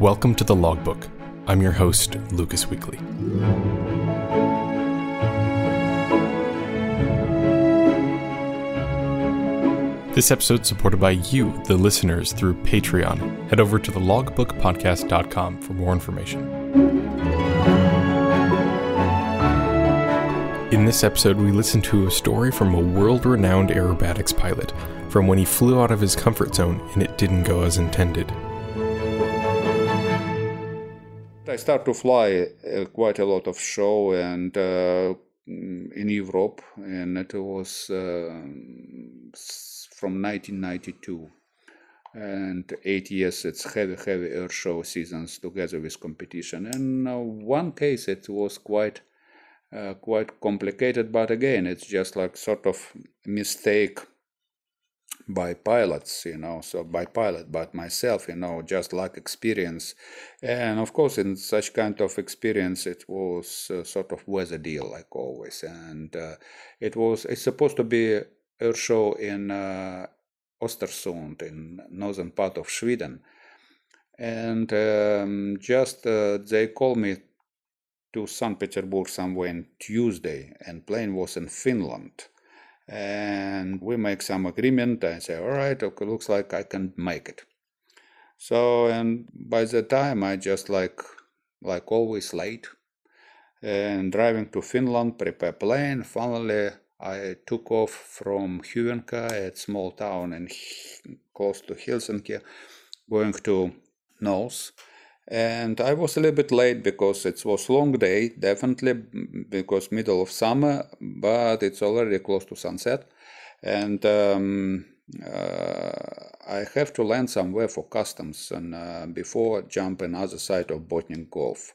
Welcome to the Logbook. I'm your host, Lucas Weakley. This episode is supported by you, the listeners, through Patreon. Head over to thelogbookpodcast.com for more information. In this episode, we listen to a story from a world renowned aerobatics pilot, from when he flew out of his comfort zone and it didn't go as intended. I start to fly uh, quite a lot of show and uh, in Europe, and it was uh, from 1992. And eight years, it's heavy, heavy air show seasons together with competition. And uh, one case, it was quite, uh, quite complicated, but again, it's just like sort of mistake by pilots, you know, so by pilot, but myself, you know, just like experience. And of course, in such kind of experience, it was uh, sort of weather deal, like always. And uh, it was, it's supposed to be air show in uh, Östersund, in northern part of Sweden. And um, just uh, they called me to St. Petersburg somewhere on Tuesday, and plane was in Finland and we make some agreement. And say all right okay looks like i can make it. So and by the time i just like like always late and driving to finland prepare plane finally i took off from Hyvinkää, a small town in close to helsinki going to north and I was a little bit late because it was long day, definitely because middle of summer, but it's already close to sunset, and um, uh, I have to land somewhere for customs and uh, before jumping other side of Botnia Gulf.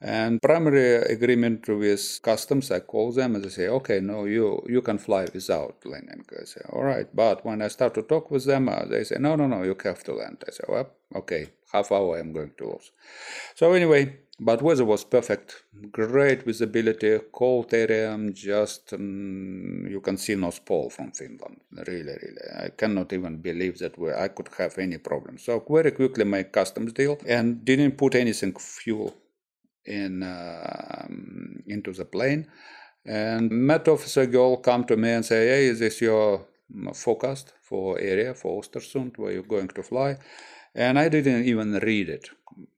And primary agreement with customs, I call them and they say, okay, no, you you can fly without landing. I say, all right. But when I start to talk with them, uh, they say, no, no, no, you have to land. I say, well, okay, half hour I'm going to lose. So anyway, but weather was perfect, great visibility, cold area, just um, you can see North Pole from Finland. Really, really, I cannot even believe that we, I could have any problem. So very quickly make customs deal and didn't put anything fuel in uh, into the plane. And Met Officer girl come to me and say, "Hey, is this your forecast for area for Östersund where you're going to fly?" And I didn't even read it,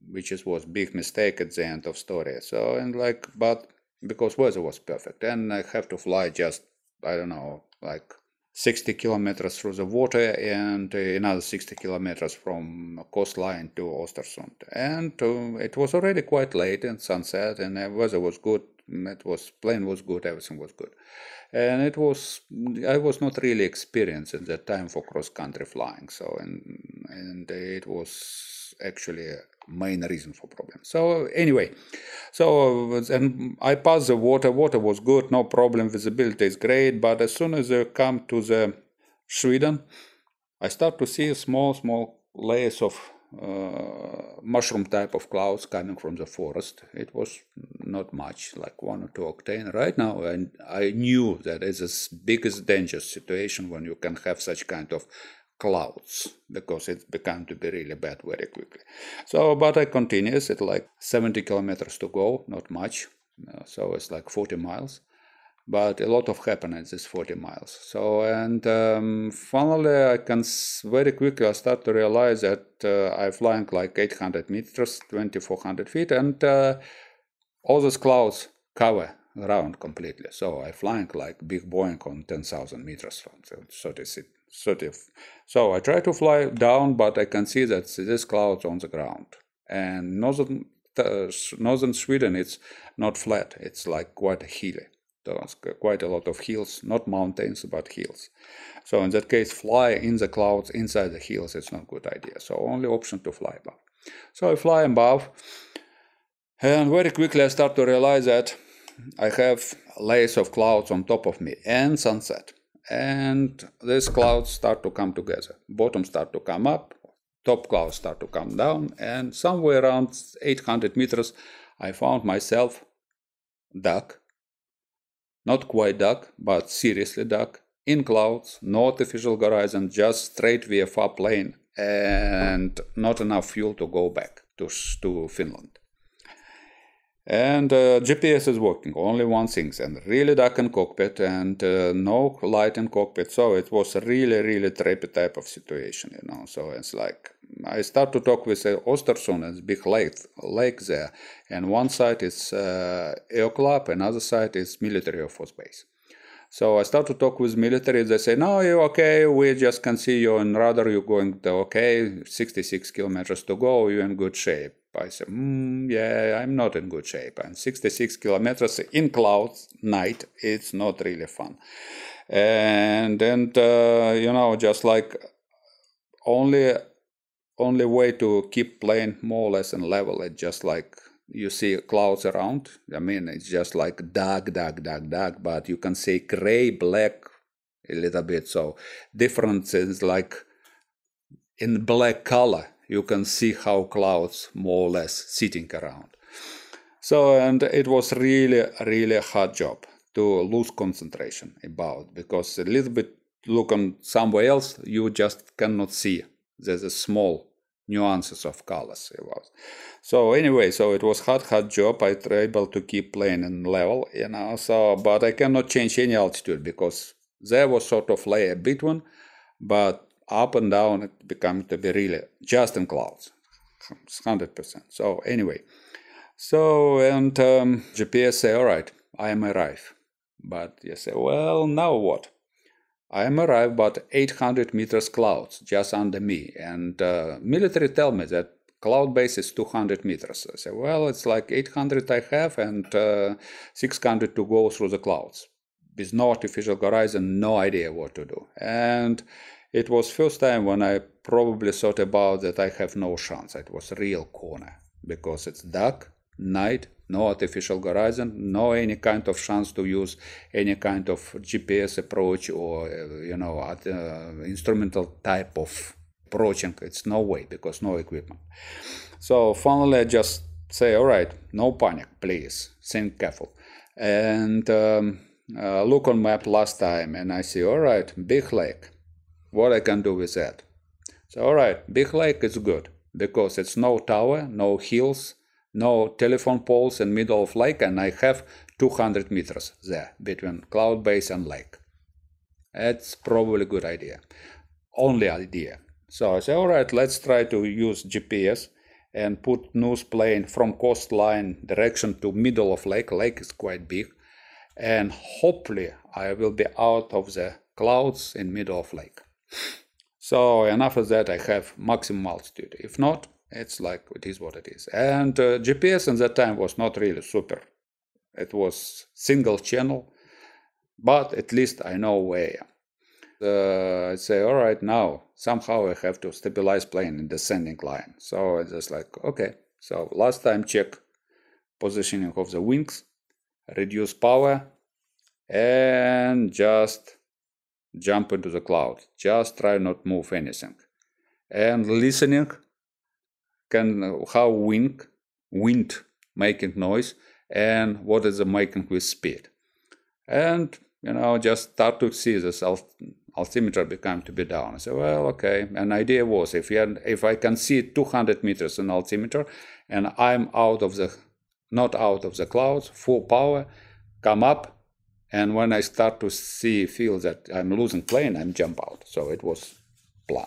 which is, was big mistake at the end of story. So and like, but because weather was perfect, and I have to fly just I don't know like 60 kilometers through the water and another 60 kilometers from coastline to Östersund. And uh, it was already quite late and sunset, and the weather was good. It was plane was good, everything was good, and it was I was not really experienced at that time for cross country flying. So and and it was actually a main reason for problem. So anyway, so and I passed the water. Water was good, no problem. Visibility is great. But as soon as I come to the Sweden, I start to see small, small layers of uh, mushroom type of clouds coming from the forest. It was not much, like one or two octane. Right now, and I knew that it's a biggest danger situation when you can have such kind of clouds because it began to be really bad very quickly. So, but I continues it like 70 kilometers to go, not much. Uh, so it's like 40 miles, but a lot of happiness is 40 miles. So, and um, finally, I can very quickly I start to realize that uh, I'm flying like 800 meters, 2400 feet, and uh, all those clouds cover around completely. So I'm flying like big Boeing on 10,000 meters from so 30, 30. So I try to fly down, but I can see that there's clouds on the ground. And northern uh, northern Sweden, it's not flat. It's like quite hilly. There's quite a lot of hills, not mountains, but hills. So in that case, fly in the clouds inside the hills is not a good idea. So only option to fly above. So I fly above, and very quickly I start to realize that I have layers of clouds on top of me and sunset and these clouds start to come together. Bottom start to come up, top clouds start to come down, and somewhere around 800 meters, I found myself duck, not quite dark, but seriously dark. in clouds, no artificial horizon, just straight VFR plane, and not enough fuel to go back to, to Finland. And uh, GPS is working, only one thing, and really dark in cockpit and uh, no light in cockpit. So it was a really, really trippy type of situation, you know. So it's like I start to talk with uh, Östersund, it's big lake, lake there, and one side is uh, Air Club, another side is military Air Force base. So I start to talk with military. They say, "No, you're okay. We just can see you on radar. You're going to okay. 66 kilometers to go. You're in good shape." I said, mm, yeah, I'm not in good shape. And 66 kilometers in clouds, night, it's not really fun. And, and uh, you know, just like only only way to keep plane more or less in level, it's just like you see clouds around. I mean, it's just like dark, dark, dark, dark, but you can see gray, black, a little bit. So differences like in black color you can see how clouds more or less sitting around. So, and it was really, really a hard job to lose concentration about because a little bit look on somewhere else, you just cannot see. There's a small nuances of colors it was. So anyway, so it was hard, hard job. I able to keep playing in level, you know. So, but I cannot change any altitude because there was sort of layer between, but up and down it becomes to be really just in clouds 100% so anyway so and um, gps say all right i am arrived but you say well now what i am arrived but 800 meters clouds just under me and uh, military tell me that cloud base is 200 meters. I say well it's like 800 i have and uh, 600 to go through the clouds. With no artificial horizon no idea what to do. And it was first time when I probably thought about that I have no chance. It was real corner because it's dark, night, no artificial horizon, no any kind of chance to use any kind of GPS approach or uh, you know uh, instrumental type of approaching. It's no way because no equipment. So finally, I just say, all right, no panic, please, think careful, and um, uh, look on map last time, and I see, all right, big lake what I can do with that. So, all right, big lake is good because it's no tower, no hills, no telephone poles in middle of lake, and I have 200 meters there between cloud base and lake. That's probably good idea. Only idea. So I say, all right, let's try to use GPS and put nose plane from coastline direction to middle of lake. Lake is quite big, and hopefully I will be out of the clouds in middle of lake. So, and after that, I have maximum altitude. If not, it's like it is what it is. And uh, GPS in that time was not really super. It was single channel, but at least I know where. Uh, I say, all right, now somehow I have to stabilize plane in descending line. So it's just like, okay. So last time check positioning of the wings, reduce power, and just jump into the cloud. Just try not move anything. And listening can how wind wind making noise and what is the making with speed. And you know, just start to see this altimeter become to be down. I say, well, okay. An idea was if you if I can see 200 meters in altimeter, and I'm out of the not out of the clouds, full power, come up and when I start to see, feel that I'm losing plane, i'm jump out. So it was plan.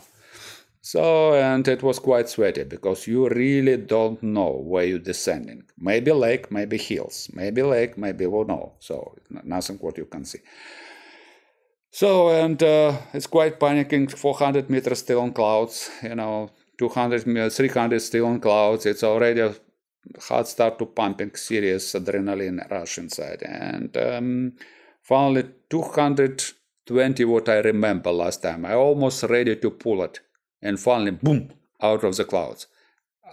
So, and it was quite sweaty because you really don't know where you're descending. Maybe lake, maybe hills, maybe lake, maybe, well, no. So, nothing what you can see. So, and uh, it's quite panicking. 400 meters still on clouds, you know, 200, 300 still on clouds. It's already heart start to pumping serious adrenaline rush inside. And um, finally, 220 what I remember last time. I almost ready to pull it. And finally, boom, out of the clouds.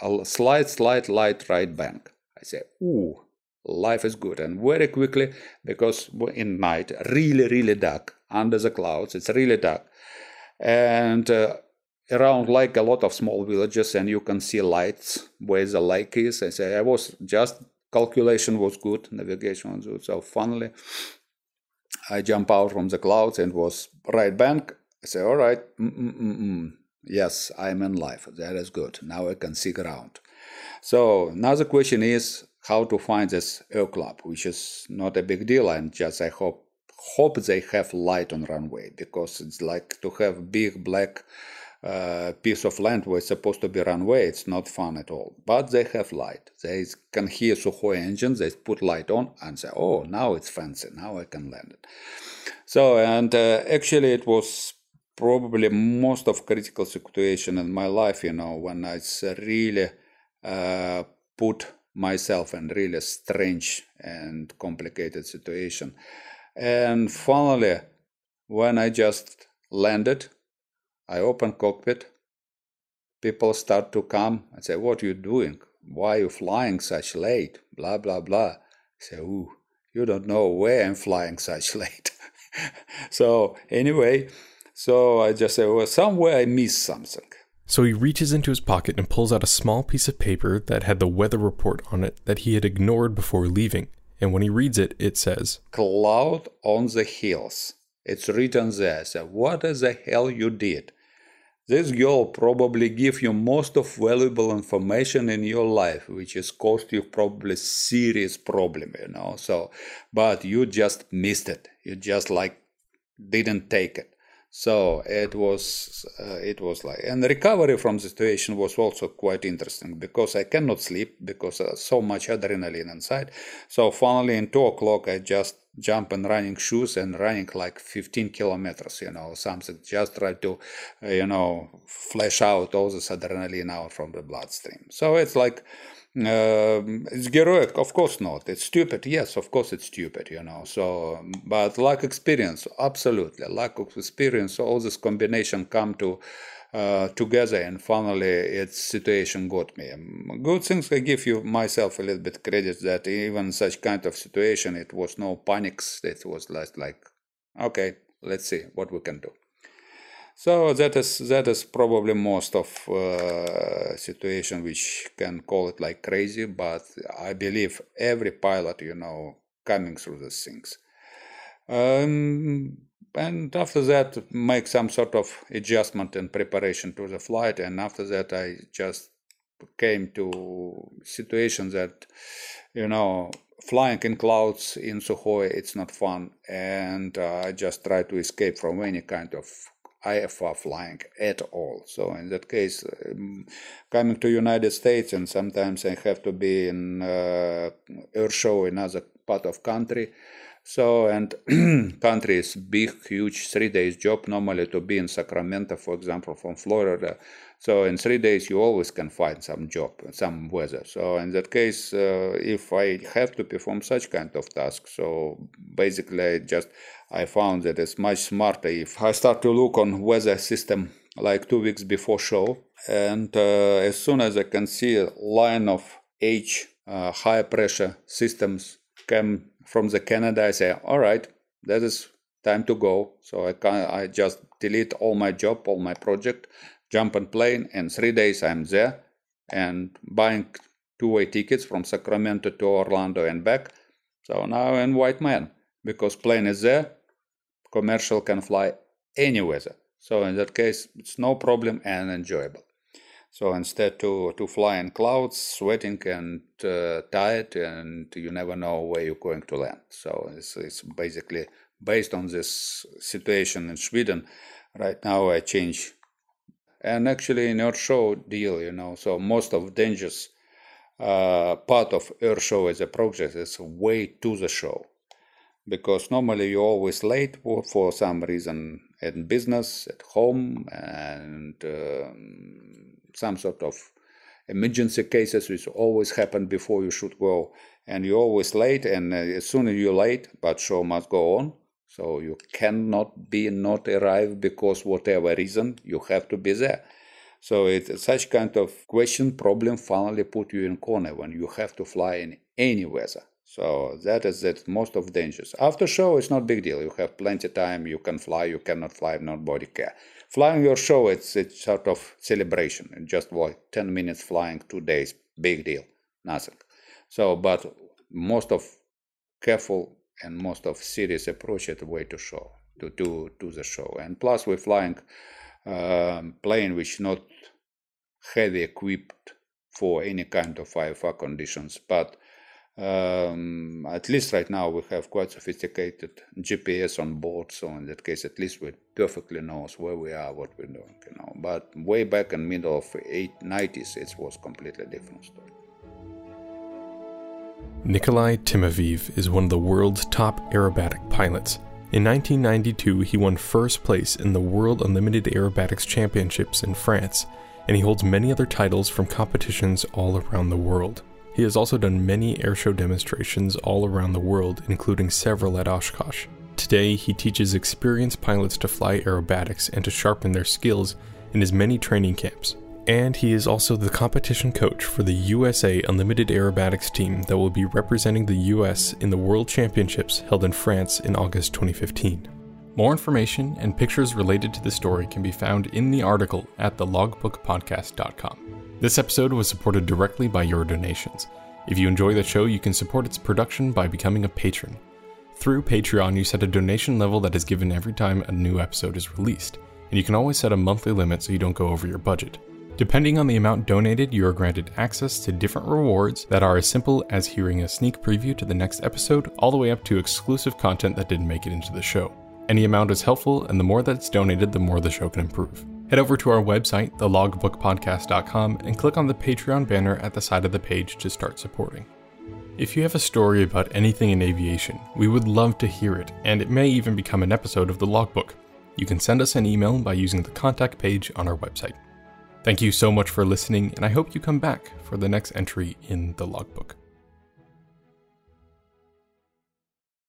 A slight, slight light right bank. I say, ooh, life is good. And very quickly, because in night, really, really dark, under the clouds, it's really dark. And uh, around like a lot of small villages and you can see lights where the lake is. I say I was just calculation was good, navigation was good. So finally I jump out from the clouds and was right bank. I say, all right, mm-mm-mm-mm. Yes, I'm in life. That is good. Now I can see ground. So another question is how to find this air club, which is not a big deal, and just I hope hope they have light on runway because it's like to have big black uh, piece of land where it's supposed to be runway. It's not fun at all. But they have light. They can hear Sukhoi engines. They put light on and say, "Oh, now it's fancy. Now I can land it." So and uh, actually, it was probably most of critical situation in my life. You know, when I really uh, put myself in really strange and complicated situation. And finally, when I just landed, I open cockpit. People start to come and say, "What are you doing? Why are you flying such late?" Blah blah blah. I say, "Ooh, you don't know where I'm flying such late." so anyway, so I just say, "Well, somewhere I missed something." So he reaches into his pocket and pulls out a small piece of paper that had the weather report on it that he had ignored before leaving. And when he reads it, it says, Cloud on the hills. It's written there. So what the hell you did? This girl probably give you most of valuable information in your life, which has caused you probably serious problem, you know. So, but you just missed it. You just like didn't take it. So it was, uh, it was like, and recovery from the situation was also quite interesting because I cannot sleep because uh, so much adrenaline inside. So finally, in two o'clock, I just jump in running shoes and running like 15 kilometers, you know, something just try to, uh, you know, flash out all this adrenaline out from the bloodstream. So it's like, uh, it's heroic, of course not. It's stupid, yes, of course it's stupid, you know. So, but lack experience, absolutely, lack of experience. All this combination come to uh, together, and finally, its situation got me. Good things I give you myself a little bit credit that even such kind of situation, it was no panics. It was just like, okay, let's see what we can do. So that is that is probably most of uh, situation which can call it like crazy, but I believe every pilot, you know, coming through these things. Um, and after that, make some sort of adjustment and preparation to the flight. And after that, I just came to situation that, you know, flying in clouds in Sukhoi, it's not fun. And uh, I just try to escape from any kind of IFR flying at all. So in that case, um, coming to United States, and sometimes I have to be in uh, air show in other part of country. So and country is big, huge, three days job normally to be in Sacramento, for example, from Florida. So in three days you always can find some job, some weather. So in that case, uh, if I have to perform such kind of task, so basically I just I found that it's much smarter if I start to look on weather system like two weeks before show, and uh, as soon as I can see a line of H uh, high pressure systems come from the Canada, I say, all right, that is time to go. So I can I just delete all my job, all my project, jump on plane, and three days I'm there, and buying two-way tickets from Sacramento to Orlando and back. So now I'm white man because plane is there, commercial can fly any weather. So in that case, it's no problem and enjoyable. So instead to, to fly in clouds, sweating and uh, tired, and you never know where you're going to land. So it's, it's basically based on this situation in Sweden. Right now, I change, and actually in air show deal, you know. So most of dangers uh, part of air show as a project is way to the show because normally you're always late for some reason in business, at home, and um, some sort of emergency cases which always happen before you should go, and you're always late. And uh, as soon as you're late, but show must go on. So you cannot be not arrive because whatever reason you have to be there. So it's such kind of question problem finally put you in corner when you have to fly in any weather. So that is it, most of dangers. After show, it's not big deal. You have plenty time. You can fly. You cannot fly. Nobody care. Flying your show, it's it's sort of celebration. Just what ten minutes flying, two days, big deal, nothing. So, but most of careful and most of serious approach the way to show to to to the show. And plus, we're flying um, plane which not heavy equipped for any kind of IFR conditions. But um, at least right now we have quite sophisticated GPS on board, so in that case, at least we perfectly knows where we are, what we're doing, you know. But way back in middle of eight nineties, it was completely different story. Nikolay Timofeev is one of the world's top aerobatic pilots. In 1992, he won first place in the World Unlimited Aerobatics Championships in France, and he holds many other titles from competitions all around the world. He has also done many airshow demonstrations all around the world, including several at Oshkosh. Today, he teaches experienced pilots to fly aerobatics and to sharpen their skills in his many training camps. And he is also the competition coach for the USA Unlimited Aerobatics team that will be representing the US in the World Championships held in France in August 2015. More information and pictures related to the story can be found in the article at thelogbookpodcast.com. This episode was supported directly by your donations. If you enjoy the show, you can support its production by becoming a patron. Through Patreon, you set a donation level that is given every time a new episode is released, and you can always set a monthly limit so you don't go over your budget. Depending on the amount donated, you are granted access to different rewards that are as simple as hearing a sneak preview to the next episode, all the way up to exclusive content that didn't make it into the show. Any amount is helpful, and the more that's donated, the more the show can improve. Head over to our website, thelogbookpodcast.com, and click on the Patreon banner at the side of the page to start supporting. If you have a story about anything in aviation, we would love to hear it, and it may even become an episode of the logbook. You can send us an email by using the contact page on our website. Thank you so much for listening, and I hope you come back for the next entry in the logbook.